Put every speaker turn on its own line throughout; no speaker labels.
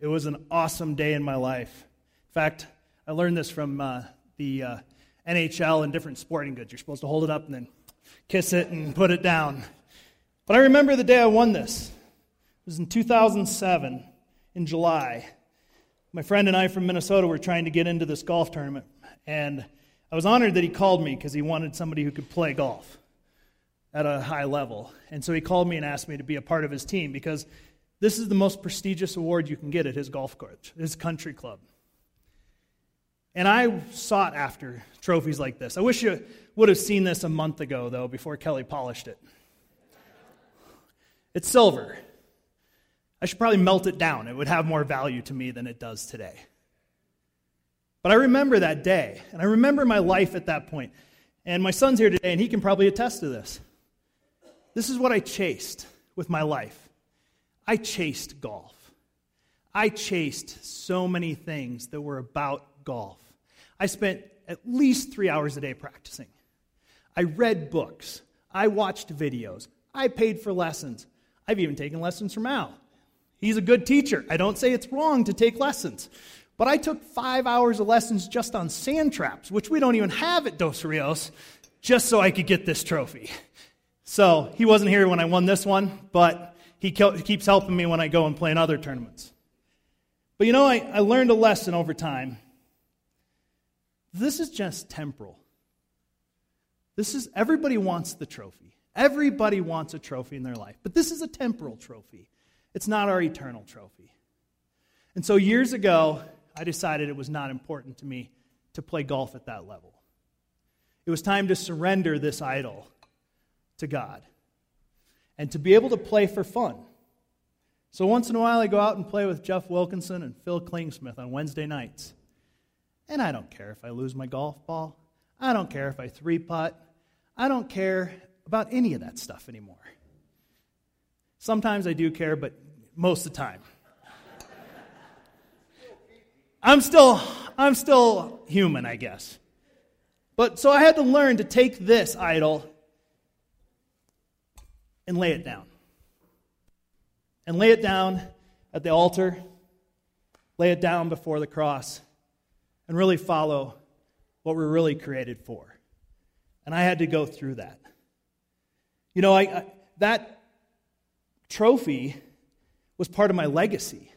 It was an awesome day in my life. In fact, I learned this from uh, the uh, NHL and different sporting goods. You're supposed to hold it up and then kiss it and put it down. But I remember the day I won this. It was in 2007, in July. My friend and I from Minnesota were trying to get into this golf tournament. And I was honored that he called me because he wanted somebody who could play golf at a high level. And so he called me and asked me to be a part of his team because this is the most prestigious award you can get at his golf course, his country club. And I sought after trophies like this. I wish you would have seen this a month ago, though, before Kelly polished it. It's silver. I should probably melt it down. It would have more value to me than it does today. But I remember that day, and I remember my life at that point. And my son's here today, and he can probably attest to this. This is what I chased with my life I chased golf. I chased so many things that were about golf. I spent at least three hours a day practicing. I read books. I watched videos. I paid for lessons. I've even taken lessons from Al. He's a good teacher. I don't say it's wrong to take lessons. But I took five hours of lessons just on sand traps, which we don't even have at Dos Rios, just so I could get this trophy. So he wasn't here when I won this one, but he keeps helping me when I go and play in other tournaments. But you know, I, I learned a lesson over time. This is just temporal. This is, everybody wants the trophy. Everybody wants a trophy in their life. But this is a temporal trophy. It's not our eternal trophy. And so years ago, I decided it was not important to me to play golf at that level. It was time to surrender this idol to God and to be able to play for fun. So once in a while, I go out and play with Jeff Wilkinson and Phil Klingsmith on Wednesday nights. And I don't care if I lose my golf ball. I don't care if I three putt. I don't care about any of that stuff anymore. Sometimes I do care, but most of the time. I'm still, I'm still human, I guess. But so I had to learn to take this idol and lay it down. And lay it down at the altar, lay it down before the cross, and really follow what we're really created for. And I had to go through that. You know, I, I, that trophy was part of my legacy.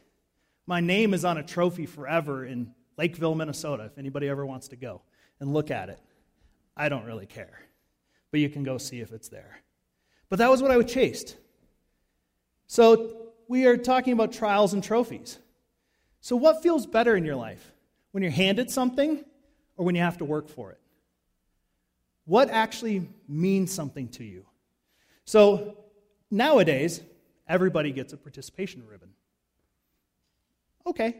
My name is on a trophy forever in Lakeville, Minnesota, if anybody ever wants to go and look at it. I don't really care. But you can go see if it's there. But that was what I was chased. So we are talking about trials and trophies. So, what feels better in your life? When you're handed something or when you have to work for it? What actually means something to you? So, nowadays, everybody gets a participation ribbon. Okay,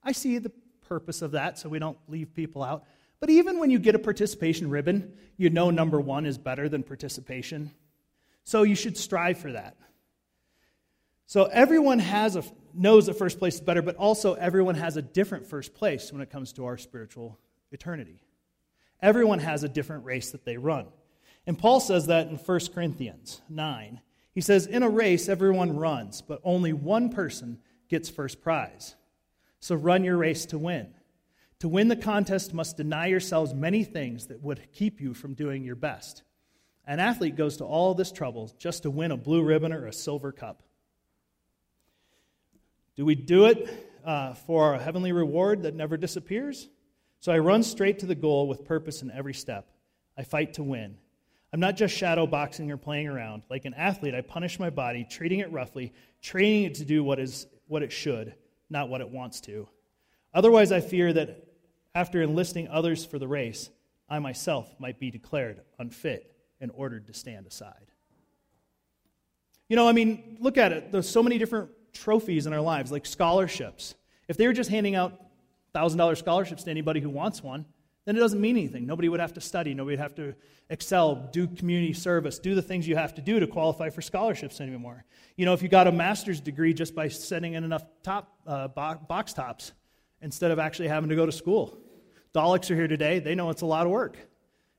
I see the purpose of that so we don't leave people out. But even when you get a participation ribbon, you know number one is better than participation. So you should strive for that. So everyone has a, knows that first place is better, but also everyone has a different first place when it comes to our spiritual eternity. Everyone has a different race that they run. And Paul says that in 1 Corinthians 9. He says, In a race, everyone runs, but only one person gets first prize. So run your race to win. To win the contest, must deny yourselves many things that would keep you from doing your best. An athlete goes to all this trouble just to win a blue ribbon or a silver cup. Do we do it uh, for a heavenly reward that never disappears? So I run straight to the goal with purpose in every step. I fight to win. I'm not just shadow boxing or playing around. Like an athlete, I punish my body, treating it roughly, training it to do what, is, what it should, not what it wants to. Otherwise, I fear that after enlisting others for the race, I myself might be declared unfit and ordered to stand aside. You know, I mean, look at it. There's so many different trophies in our lives, like scholarships. If they were just handing out $1,000 scholarships to anybody who wants one, then it doesn't mean anything. Nobody would have to study. Nobody would have to excel, do community service, do the things you have to do to qualify for scholarships anymore. You know, if you got a master's degree just by sending in enough top, uh, box tops instead of actually having to go to school. Daleks are here today. They know it's a lot of work.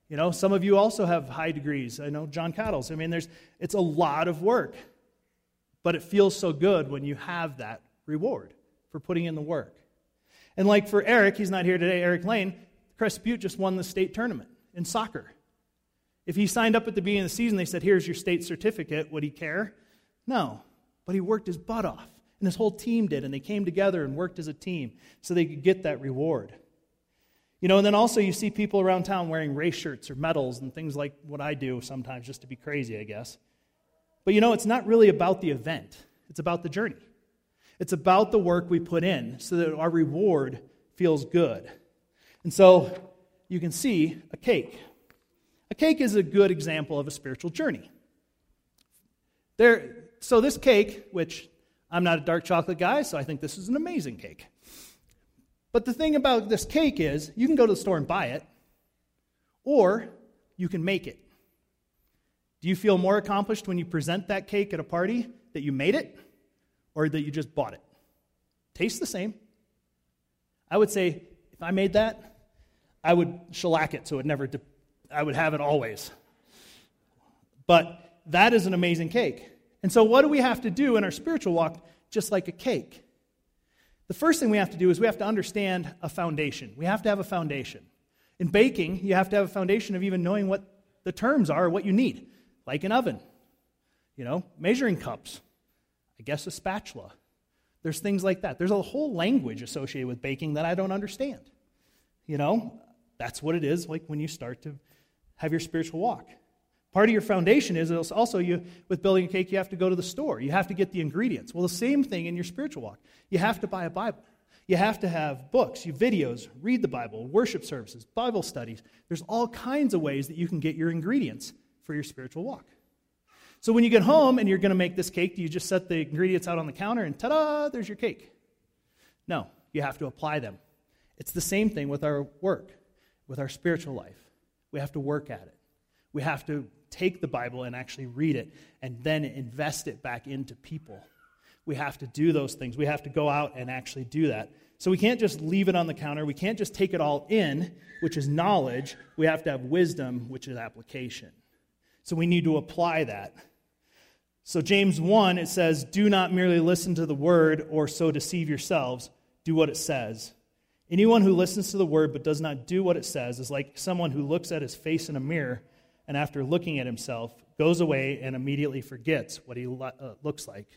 You know, some of you also have high degrees. I know John Cattles. I mean, there's, it's a lot of work, but it feels so good when you have that reward, for putting in the work. And like for Eric, he's not here today, Eric Lane, Crest Butte just won the state tournament in soccer. If he signed up at the beginning of the season, they said, Here's your state certificate, would he care? No. But he worked his butt off. And his whole team did, and they came together and worked as a team so they could get that reward. You know, and then also you see people around town wearing race shirts or medals and things like what I do sometimes just to be crazy, I guess. But you know, it's not really about the event, it's about the journey. It's about the work we put in so that our reward feels good. And so you can see a cake. A cake is a good example of a spiritual journey. There, so, this cake, which I'm not a dark chocolate guy, so I think this is an amazing cake. But the thing about this cake is you can go to the store and buy it, or you can make it. Do you feel more accomplished when you present that cake at a party that you made it or that you just bought it? Tastes the same. I would say if I made that, I would shellac it so it never, de- I would have it always. But that is an amazing cake. And so, what do we have to do in our spiritual walk, just like a cake? The first thing we have to do is we have to understand a foundation. We have to have a foundation. In baking, you have to have a foundation of even knowing what the terms are, what you need, like an oven, you know, measuring cups, I guess a spatula. There's things like that. There's a whole language associated with baking that I don't understand. You know, that's what it is like when you start to have your spiritual walk. Part of your foundation is also you with building a cake, you have to go to the store. You have to get the ingredients. Well, the same thing in your spiritual walk. You have to buy a Bible. You have to have books, you videos, read the Bible, worship services, Bible studies. There's all kinds of ways that you can get your ingredients for your spiritual walk. So when you get home and you're going to make this cake, do you just set the ingredients out on the counter and ta-da, there's your cake? No, you have to apply them. It's the same thing with our work, with our spiritual life. We have to work at it. We have to take the Bible and actually read it and then invest it back into people. We have to do those things. We have to go out and actually do that. So we can't just leave it on the counter. We can't just take it all in, which is knowledge. We have to have wisdom, which is application. So we need to apply that. So, James 1, it says, Do not merely listen to the word or so deceive yourselves. Do what it says. Anyone who listens to the word but does not do what it says is like someone who looks at his face in a mirror and after looking at himself, goes away and immediately forgets what he lo- uh, looks like.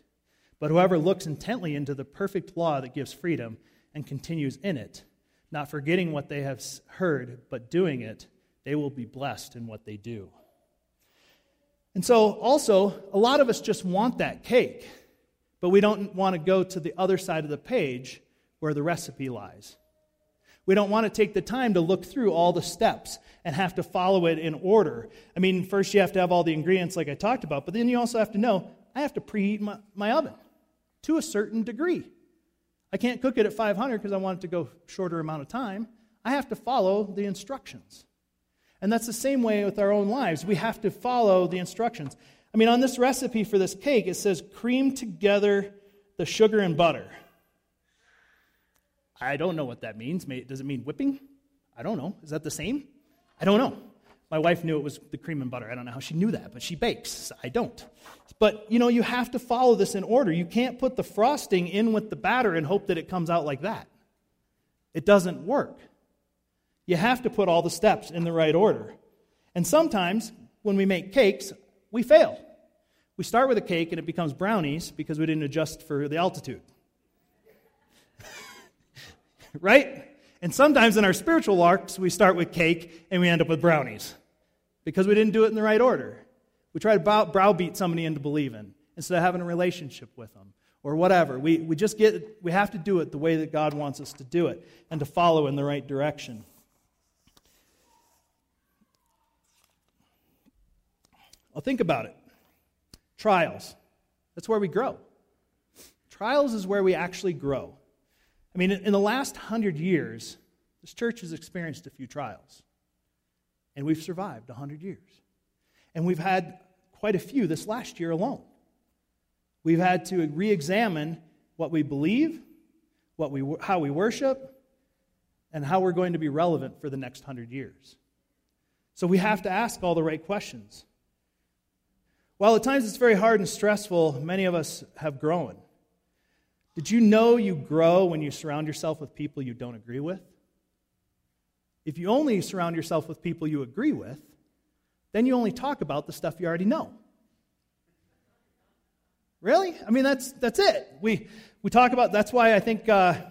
But whoever looks intently into the perfect law that gives freedom and continues in it, not forgetting what they have heard, but doing it, they will be blessed in what they do. And so, also, a lot of us just want that cake, but we don't want to go to the other side of the page where the recipe lies. We don't want to take the time to look through all the steps and have to follow it in order. I mean, first you have to have all the ingredients like I talked about, but then you also have to know I have to preheat my, my oven to a certain degree. I can't cook it at 500 because I want it to go shorter amount of time. I have to follow the instructions. And that's the same way with our own lives. We have to follow the instructions. I mean, on this recipe for this cake, it says cream together the sugar and butter. I don't know what that means. Does it mean whipping? I don't know. Is that the same? I don't know. My wife knew it was the cream and butter. I don't know how she knew that, but she bakes. I don't. But, you know, you have to follow this in order. You can't put the frosting in with the batter and hope that it comes out like that. It doesn't work. You have to put all the steps in the right order. And sometimes when we make cakes, we fail. We start with a cake and it becomes brownies because we didn't adjust for the altitude right? And sometimes in our spiritual walks, we start with cake and we end up with brownies because we didn't do it in the right order. We try to browbeat somebody into believing instead of having a relationship with them or whatever. We, we just get, we have to do it the way that God wants us to do it and to follow in the right direction. Well, think about it. Trials. That's where we grow. Trials is where we actually grow. I mean, in the last hundred years, this church has experienced a few trials. And we've survived 100 years. And we've had quite a few this last year alone. We've had to re examine what we believe, what we, how we worship, and how we're going to be relevant for the next hundred years. So we have to ask all the right questions. While at times it's very hard and stressful, many of us have grown. Did you know you grow when you surround yourself with people you don't agree with? If you only surround yourself with people you agree with, then you only talk about the stuff you already know. Really? I mean, that's, that's it. We, we talk about, that's why I think uh,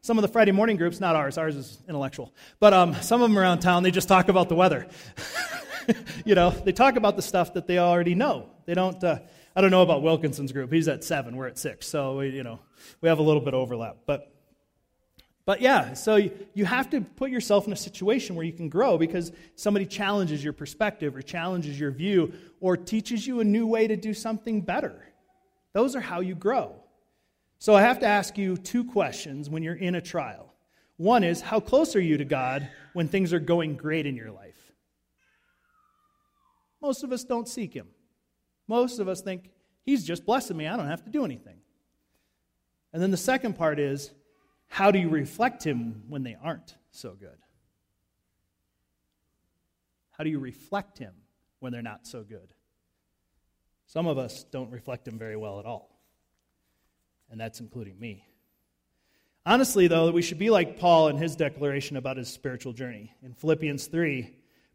some of the Friday morning groups, not ours, ours is intellectual, but um, some of them around town, they just talk about the weather. you know, they talk about the stuff that they already know. They don't, uh, I don't know about Wilkinson's group. He's at seven, we're at six. So, we, you know, we have a little bit of overlap. But, but yeah, so you, you have to put yourself in a situation where you can grow because somebody challenges your perspective or challenges your view or teaches you a new way to do something better. Those are how you grow. So I have to ask you two questions when you're in a trial. One is, how close are you to God when things are going great in your life? Most of us don't seek Him. Most of us think, He's just blessing me. I don't have to do anything. And then the second part is, how do you reflect Him when they aren't so good? How do you reflect Him when they're not so good? Some of us don't reflect Him very well at all, and that's including me. Honestly, though, we should be like Paul in his declaration about his spiritual journey. In Philippians 3,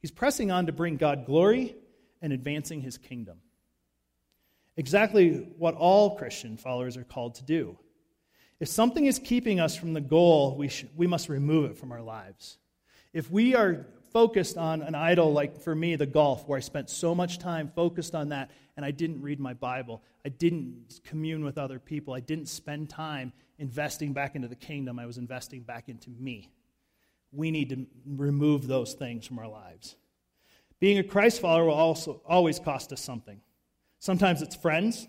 He's pressing on to bring God glory and advancing his kingdom. Exactly what all Christian followers are called to do. If something is keeping us from the goal, we, we must remove it from our lives. If we are focused on an idol, like for me, the golf, where I spent so much time focused on that, and I didn't read my Bible, I didn't commune with other people, I didn't spend time investing back into the kingdom, I was investing back into me. We need to remove those things from our lives. Being a Christ follower will also always cost us something. Sometimes it's friends,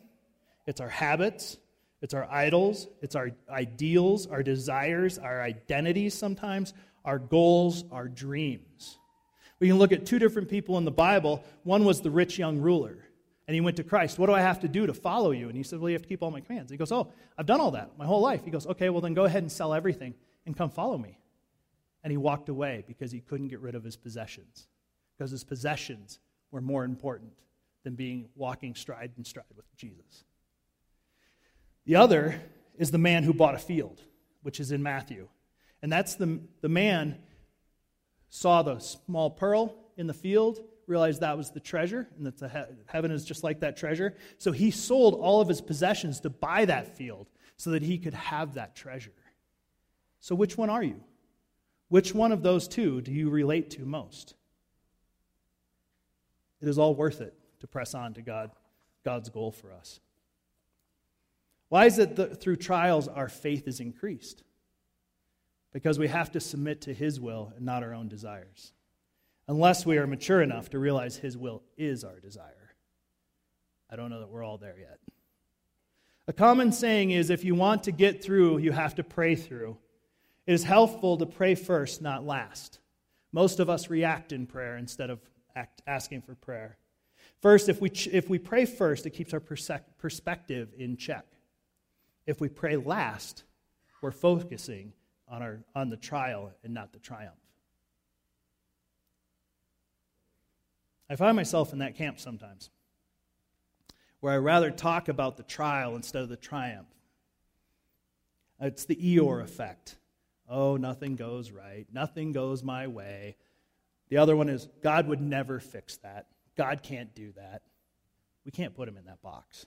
it's our habits, it's our idols, it's our ideals, our desires, our identities sometimes, our goals, our dreams. We can look at two different people in the Bible. One was the rich young ruler, and he went to Christ. What do I have to do to follow you? And he said, Well, you have to keep all my commands. He goes, Oh, I've done all that my whole life. He goes, Okay, well, then go ahead and sell everything and come follow me. And he walked away because he couldn't get rid of his possessions, because his possessions were more important than being walking stride and stride with Jesus. The other is the man who bought a field, which is in Matthew. And that's the, the man saw the small pearl in the field, realized that was the treasure, and that the he- heaven is just like that treasure. So he sold all of his possessions to buy that field so that he could have that treasure. So which one are you? Which one of those two do you relate to most? It is all worth it to press on to God, God's goal for us. Why is it that through trials our faith is increased? Because we have to submit to His will and not our own desires. Unless we are mature enough to realize His will is our desire. I don't know that we're all there yet. A common saying is if you want to get through, you have to pray through. It is helpful to pray first, not last. Most of us react in prayer instead of act, asking for prayer. First, if we, if we pray first, it keeps our perspective in check. If we pray last, we're focusing on, our, on the trial and not the triumph. I find myself in that camp sometimes, where I rather talk about the trial instead of the triumph. It's the Eeyore effect. Oh, nothing goes right. Nothing goes my way. The other one is God would never fix that. God can't do that. We can't put him in that box.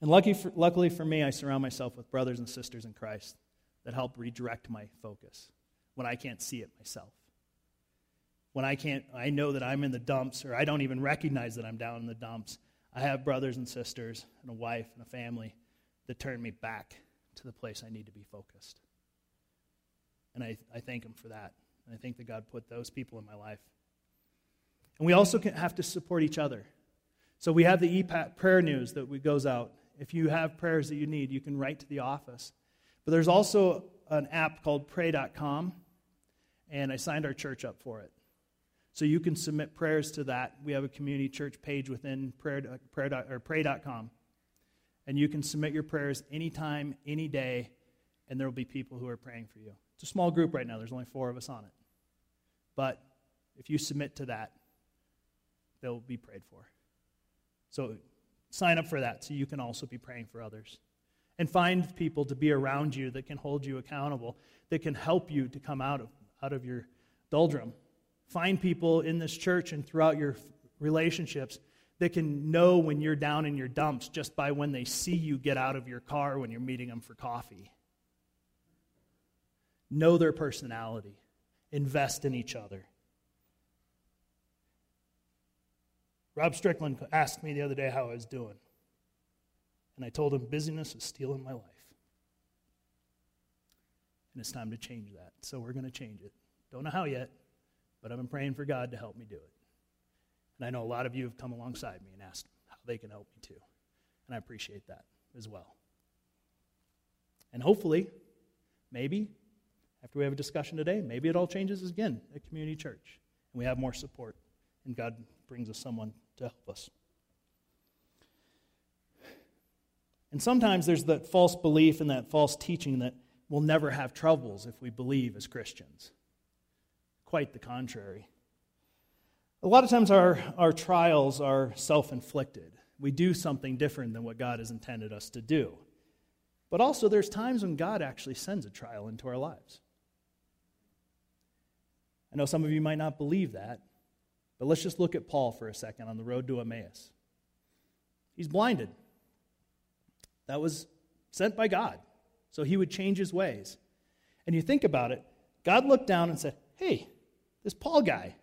And lucky for, luckily for me, I surround myself with brothers and sisters in Christ that help redirect my focus when I can't see it myself. When I can't, I know that I'm in the dumps, or I don't even recognize that I'm down in the dumps. I have brothers and sisters, and a wife, and a family that turn me back to the place I need to be focused. And I, I thank Him for that. And I think that God put those people in my life. And we also have to support each other. So we have the EPAT prayer news that we, goes out. If you have prayers that you need, you can write to the office. But there's also an app called pray.com, and I signed our church up for it. So you can submit prayers to that. We have a community church page within prayer, uh, prayer, or pray.com. And you can submit your prayers anytime, any day, and there will be people who are praying for you. It's a small group right now, there's only four of us on it. But if you submit to that, they'll be prayed for. So sign up for that so you can also be praying for others. And find people to be around you that can hold you accountable, that can help you to come out of, out of your doldrum. Find people in this church and throughout your relationships that can know when you're down in your dumps just by when they see you get out of your car when you're meeting them for coffee. Know their personality, invest in each other. Rob Strickland asked me the other day how I was doing. And I told him busyness is stealing my life. And it's time to change that. So we're going to change it. Don't know how yet, but I've been praying for God to help me do it. And I know a lot of you have come alongside me and asked how they can help me too. And I appreciate that as well. And hopefully, maybe, after we have a discussion today, maybe it all changes again at Community Church and we have more support and God brings us someone to help us. And sometimes there's that false belief and that false teaching that we'll never have troubles if we believe as Christians. Quite the contrary. A lot of times our, our trials are self inflicted. We do something different than what God has intended us to do. But also, there's times when God actually sends a trial into our lives. I know some of you might not believe that, but let's just look at Paul for a second on the road to Emmaus. He's blinded. That was sent by God, so he would change his ways. And you think about it, God looked down and said, Hey, this Paul guy,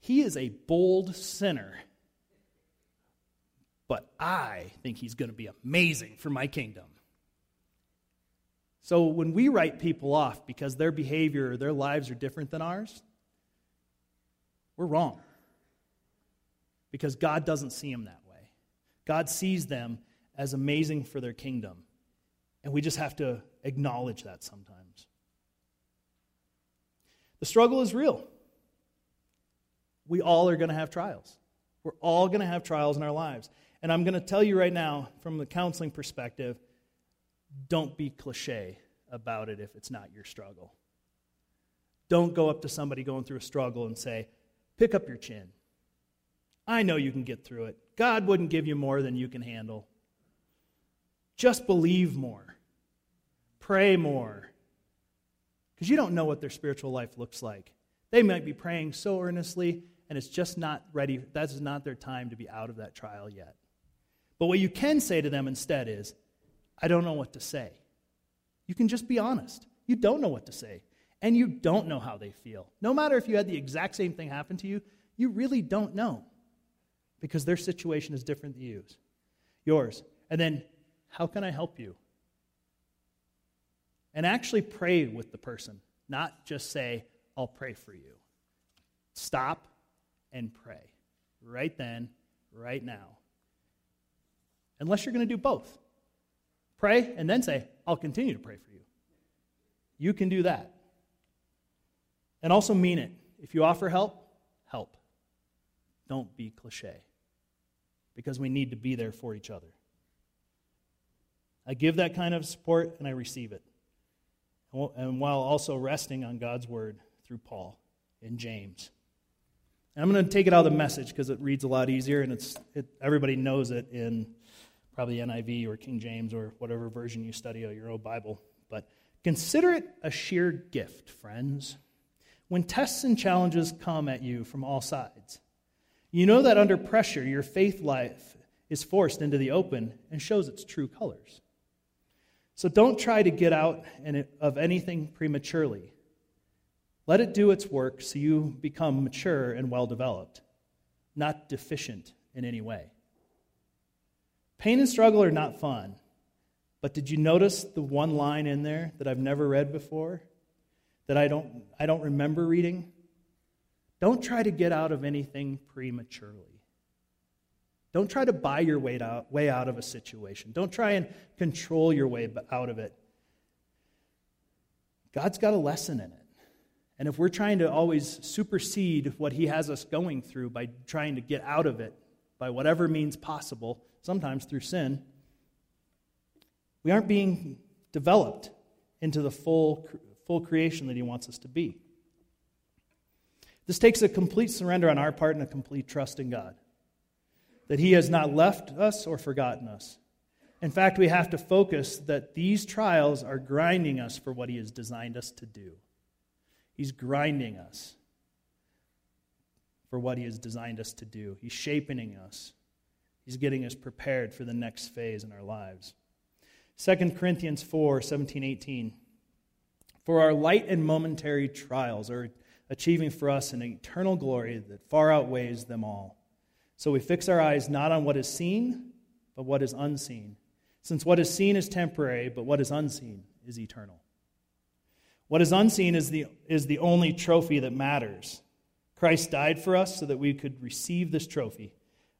he is a bold sinner. But I think he's going to be amazing for my kingdom. So when we write people off because their behavior or their lives are different than ours, we're wrong because God doesn't see them that way. God sees them as amazing for their kingdom. And we just have to acknowledge that sometimes. The struggle is real. We all are going to have trials. We're all going to have trials in our lives. And I'm going to tell you right now, from the counseling perspective, don't be cliche about it if it's not your struggle. Don't go up to somebody going through a struggle and say, pick up your chin. I know you can get through it. God wouldn't give you more than you can handle. Just believe more, pray more, because you don't know what their spiritual life looks like. They might be praying so earnestly, and it's just not ready. That's not their time to be out of that trial yet. But what you can say to them instead is, I don't know what to say. You can just be honest. You don't know what to say, and you don't know how they feel. No matter if you had the exact same thing happen to you, you really don't know because their situation is different than yours. Yours. And then, how can I help you? And actually pray with the person, not just say, I'll pray for you. Stop and pray. Right then, right now. Unless you're going to do both. Pray and then say, I'll continue to pray for you. You can do that. And also mean it. If you offer help, help. Don't be cliche because we need to be there for each other. I give that kind of support and I receive it. And while also resting on God's word through Paul and James. And I'm going to take it out of the message because it reads a lot easier and it's, it, everybody knows it in probably NIV or King James or whatever version you study of your own Bible. But consider it a sheer gift, friends. When tests and challenges come at you from all sides, you know that under pressure, your faith life is forced into the open and shows its true colors. So don't try to get out of anything prematurely. Let it do its work so you become mature and well developed, not deficient in any way. Pain and struggle are not fun, but did you notice the one line in there that I've never read before, that I don't, I don't remember reading? Don't try to get out of anything prematurely. Don't try to buy your way out, way out of a situation. Don't try and control your way out of it. God's got a lesson in it. And if we're trying to always supersede what He has us going through by trying to get out of it by whatever means possible, sometimes through sin, we aren't being developed into the full, full creation that He wants us to be. This takes a complete surrender on our part and a complete trust in God that He has not left us or forgotten us. In fact, we have to focus that these trials are grinding us for what He has designed us to do. He's grinding us for what He has designed us to do. He's shaping us. He's getting us prepared for the next phase in our lives. 2 Corinthians 4 17, 18. For our light and momentary trials are achieving for us an eternal glory that far outweighs them all. So we fix our eyes not on what is seen, but what is unseen. Since what is seen is temporary, but what is unseen is eternal. What is unseen is the, is the only trophy that matters. Christ died for us so that we could receive this trophy.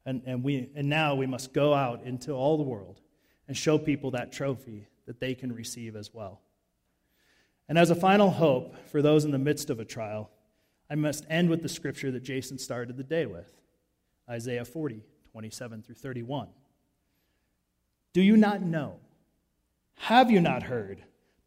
And, and, we, and now we must go out into all the world and show people that trophy that they can receive as well. And as a final hope for those in the midst of a trial, I must end with the scripture that Jason started the day with Isaiah 40, 27 through 31. Do you not know? Have you not heard?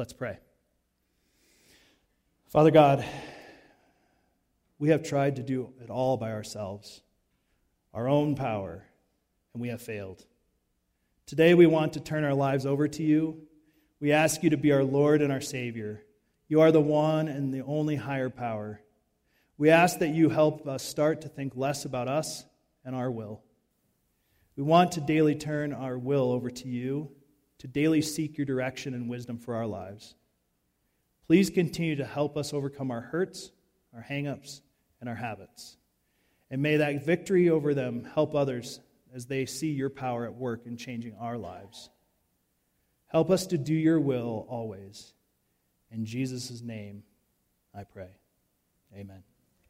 Let's pray. Father God, we have tried to do it all by ourselves, our own power, and we have failed. Today we want to turn our lives over to you. We ask you to be our Lord and our Savior. You are the one and the only higher power. We ask that you help us start to think less about us and our will. We want to daily turn our will over to you to daily seek your direction and wisdom for our lives. Please continue to help us overcome our hurts, our hangups, and our habits. And may that victory over them help others as they see your power at work in changing our lives. Help us to do your will always. In Jesus' name, I pray. Amen.